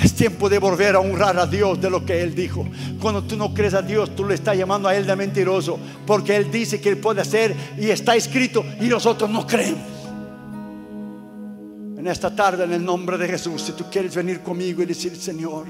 Es tiempo de volver a honrar a Dios de lo que Él dijo. Cuando tú no crees a Dios, tú le estás llamando a Él de mentiroso. Porque Él dice que Él puede hacer y está escrito y nosotros no creemos. En esta tarde, en el nombre de Jesús, si tú quieres venir conmigo y decir, Señor,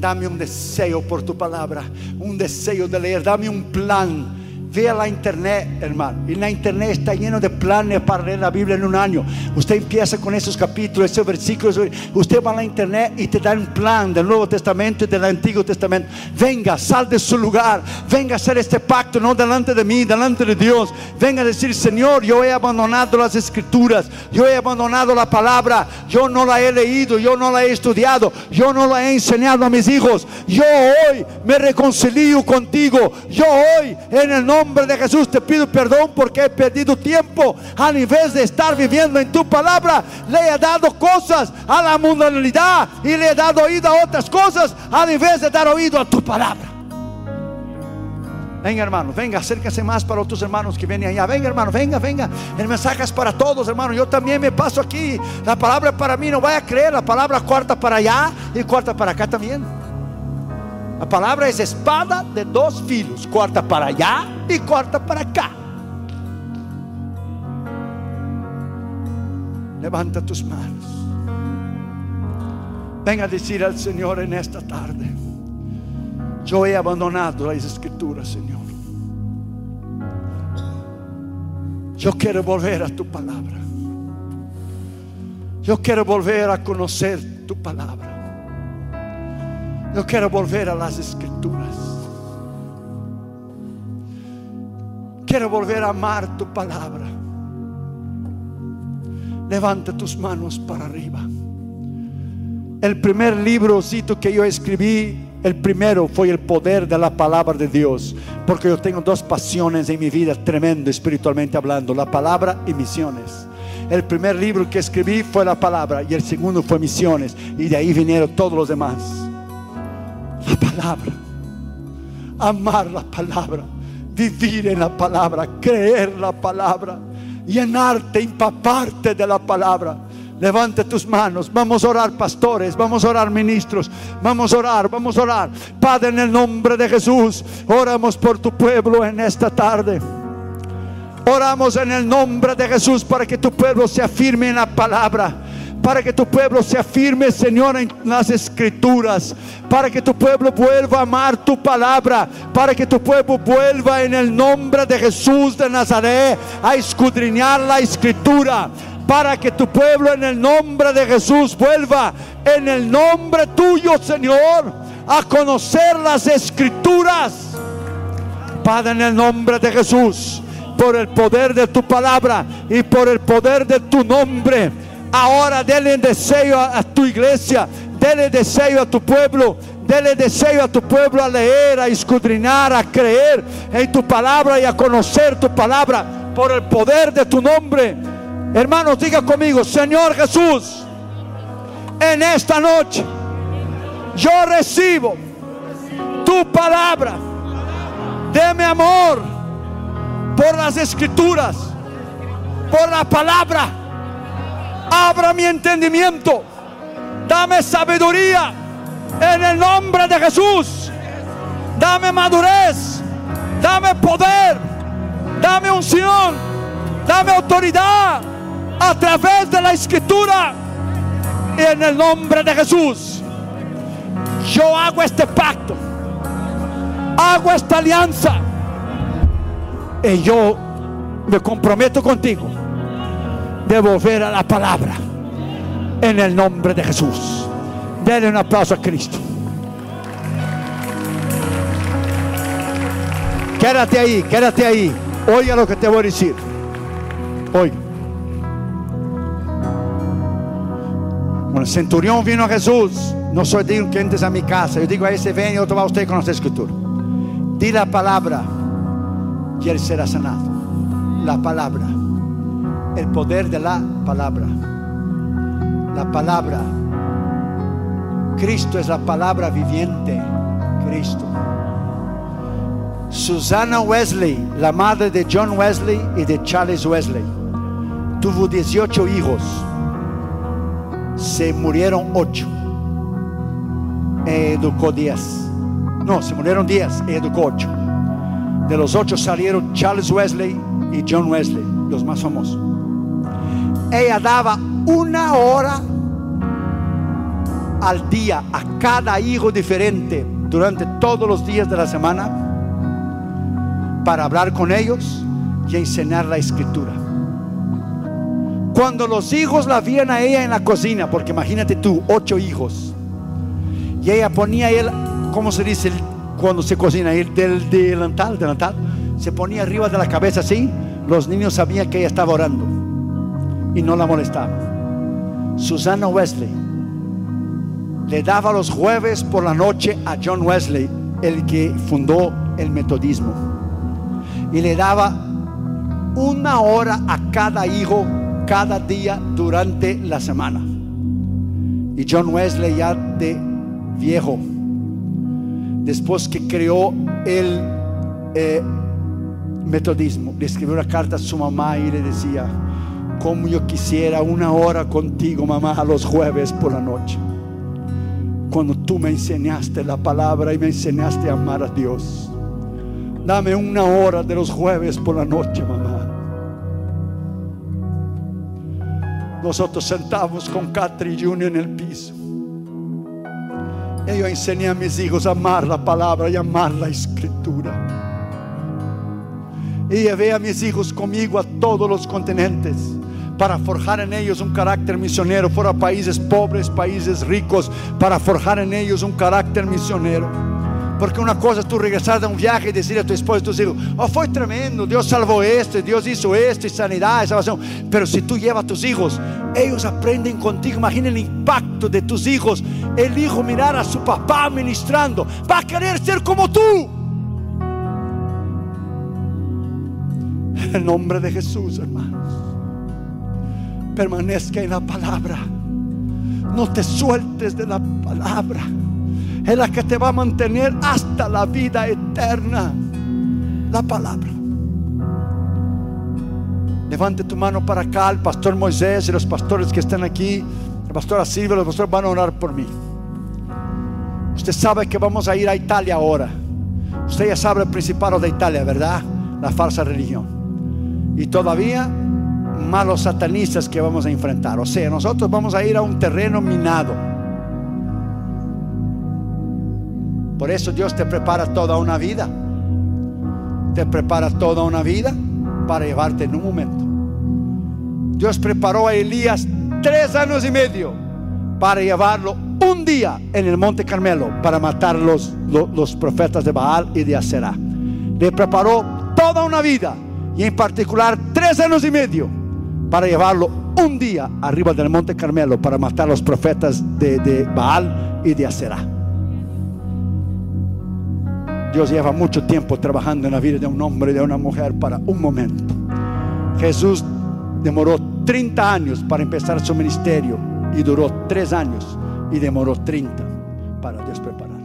dame un deseo por tu palabra, un deseo de leer, dame un plan Vea la internet, hermano. Y la internet está lleno de planes para leer la Biblia en un año. Usted empieza con esos capítulos, esos versículos. Usted va a la internet y te da un plan del Nuevo Testamento y del Antiguo Testamento. Venga, sal de su lugar. Venga a hacer este pacto, no delante de mí, delante de Dios. Venga a decir, Señor, yo he abandonado las escrituras. Yo he abandonado la palabra. Yo no la he leído, yo no la he estudiado. Yo no la he enseñado a mis hijos. Yo hoy me reconcilio contigo. Yo hoy, en el nombre nombre de Jesús te pido perdón porque he perdido tiempo. A nivel de estar viviendo en tu palabra, le he dado cosas a la mundanalidad y le he dado oído a otras cosas a nivel de dar oído a tu palabra. Venga hermano, venga, acérquese más para otros hermanos que vienen allá. Venga hermano, venga, venga. El mensaje es para todos hermano. Yo también me paso aquí. La palabra para mí, no vaya a creer. La palabra cuarta para allá y cuarta para acá también. La palabra es espada de dos filos, cuarta para allá y cuarta para acá. Levanta tus manos. Venga a decir al Señor en esta tarde, yo he abandonado las escrituras, Señor. Yo quiero volver a tu palabra. Yo quiero volver a conocer tu palabra. Yo quiero volver a las escrituras. Quiero volver a amar tu palabra. Levanta tus manos para arriba. El primer librocito que yo escribí, el primero fue el poder de la palabra de Dios. Porque yo tengo dos pasiones en mi vida tremendo espiritualmente hablando, la palabra y misiones. El primer libro que escribí fue la palabra y el segundo fue misiones. Y de ahí vinieron todos los demás. La palabra. Amar la palabra. Vivir en la palabra. Creer la palabra. Llenarte, empaparte de la palabra. Levante tus manos. Vamos a orar, pastores. Vamos a orar, ministros. Vamos a orar, vamos a orar. Padre, en el nombre de Jesús, oramos por tu pueblo en esta tarde. Oramos en el nombre de Jesús para que tu pueblo se afirme en la palabra. Para que tu pueblo se afirme, Señor, en las escrituras. Para que tu pueblo vuelva a amar tu palabra. Para que tu pueblo vuelva en el nombre de Jesús de Nazaret a escudriñar la escritura. Para que tu pueblo en el nombre de Jesús vuelva en el nombre tuyo, Señor, a conocer las escrituras. Padre, en el nombre de Jesús por el poder de tu palabra y por el poder de tu nombre. Ahora dele deseo a, tu iglesia, dele deseo a tu pueblo, dele deseo a tu pueblo a leer, a escudriñar, a creer en tu palabra y a conocer tu palabra por el poder de tu nombre. Hermanos, diga conmigo, Señor Jesús, en esta noche yo recibo tu palabra. Deme amor por las escrituras, por la palabra. Abra mi entendimiento. Dame sabiduría en el nombre de Jesús. Dame madurez. Dame poder. Dame unción. Dame autoridad a través de la escritura. En el nombre de Jesús. Yo hago este pacto. Hago esta alianza y yo me comprometo contigo de volver a la palabra en el nombre de Jesús. Denle un aplauso a Cristo. Quédate ahí, quédate ahí. Oiga lo que te voy a decir. Oiga. Cuando el centurión vino a Jesús, no soy digno que entres a mi casa. Yo digo a ese ven y otro va a usted con la escritura. Di la palabra y él será sanado. La palabra, el poder de la palabra. La palabra. Cristo es la palabra viviente. Cristo. Susana Wesley, la madre de John Wesley y de Charles Wesley, tuvo 18 hijos. Se murieron 8. Educó 10. No, se murieron 10. Educó 8. De los ocho salieron Charles Wesley y John Wesley, los más famosos. Ella daba una hora al día a cada hijo diferente durante todos los días de la semana para hablar con ellos y enseñar la escritura. Cuando los hijos la vieron a ella en la cocina, porque imagínate tú, ocho hijos, y ella ponía él, ¿cómo se dice? cuando se cocina, el del delantal, delantal, se ponía arriba de la cabeza así, los niños sabían que ella estaba orando y no la molestaba. Susana Wesley le daba los jueves por la noche a John Wesley, el que fundó el metodismo, y le daba una hora a cada hijo cada día durante la semana. Y John Wesley ya de viejo después que creó el eh, metodismo, le escribió una carta a su mamá y le decía, como yo quisiera una hora contigo, mamá, a los jueves por la noche. Cuando tú me enseñaste la palabra y me enseñaste a amar a Dios. Dame una hora de los jueves por la noche, mamá. Nosotros sentamos con Catri Junior en el piso. Y yo enseñé a mis hijos a amar la palabra y amar la escritura. Y llevé a mis hijos conmigo a todos los continentes para forjar en ellos un carácter misionero, fuera países pobres, países ricos, para forjar en ellos un carácter misionero. Porque una cosa es tú regresar de un viaje y decirle a tu esposo y tus hijos, oh, fue tremendo, Dios salvó esto, Dios hizo esto, y sanidad, y salvación. Pero si tú llevas a tus hijos, ellos aprenden contigo. Imagina el impacto de tus hijos. El hijo mirar a su papá ministrando, va a querer ser como tú. En el nombre de Jesús, hermanos. Permanezca en la palabra. No te sueltes de la palabra es la que te va a mantener hasta la vida eterna. La palabra. Levante tu mano para acá, el pastor Moisés y los pastores que están aquí, la pastora Silvia, los pastores van a orar por mí. Usted sabe que vamos a ir a Italia ahora. Usted ya sabe el principado de Italia, ¿verdad? La falsa religión. Y todavía malos satanistas que vamos a enfrentar. O sea, nosotros vamos a ir a un terreno minado Por eso Dios te prepara toda una vida. Te prepara toda una vida para llevarte en un momento. Dios preparó a Elías tres años y medio para llevarlo un día en el monte Carmelo para matar los, los, profetas de Baal y de Aserá. Le preparó toda una vida y en particular tres años y medio para llevarlo un día arriba del monte Carmelo para matar los profetas de, de Baal y de Aserá. Dios lleva mucho tiempo trabajando en la vida de un hombre y de una mujer para un momento. Jesús demoró 30 años para empezar su ministerio y duró 3 años y demoró 30 para Dios preparar.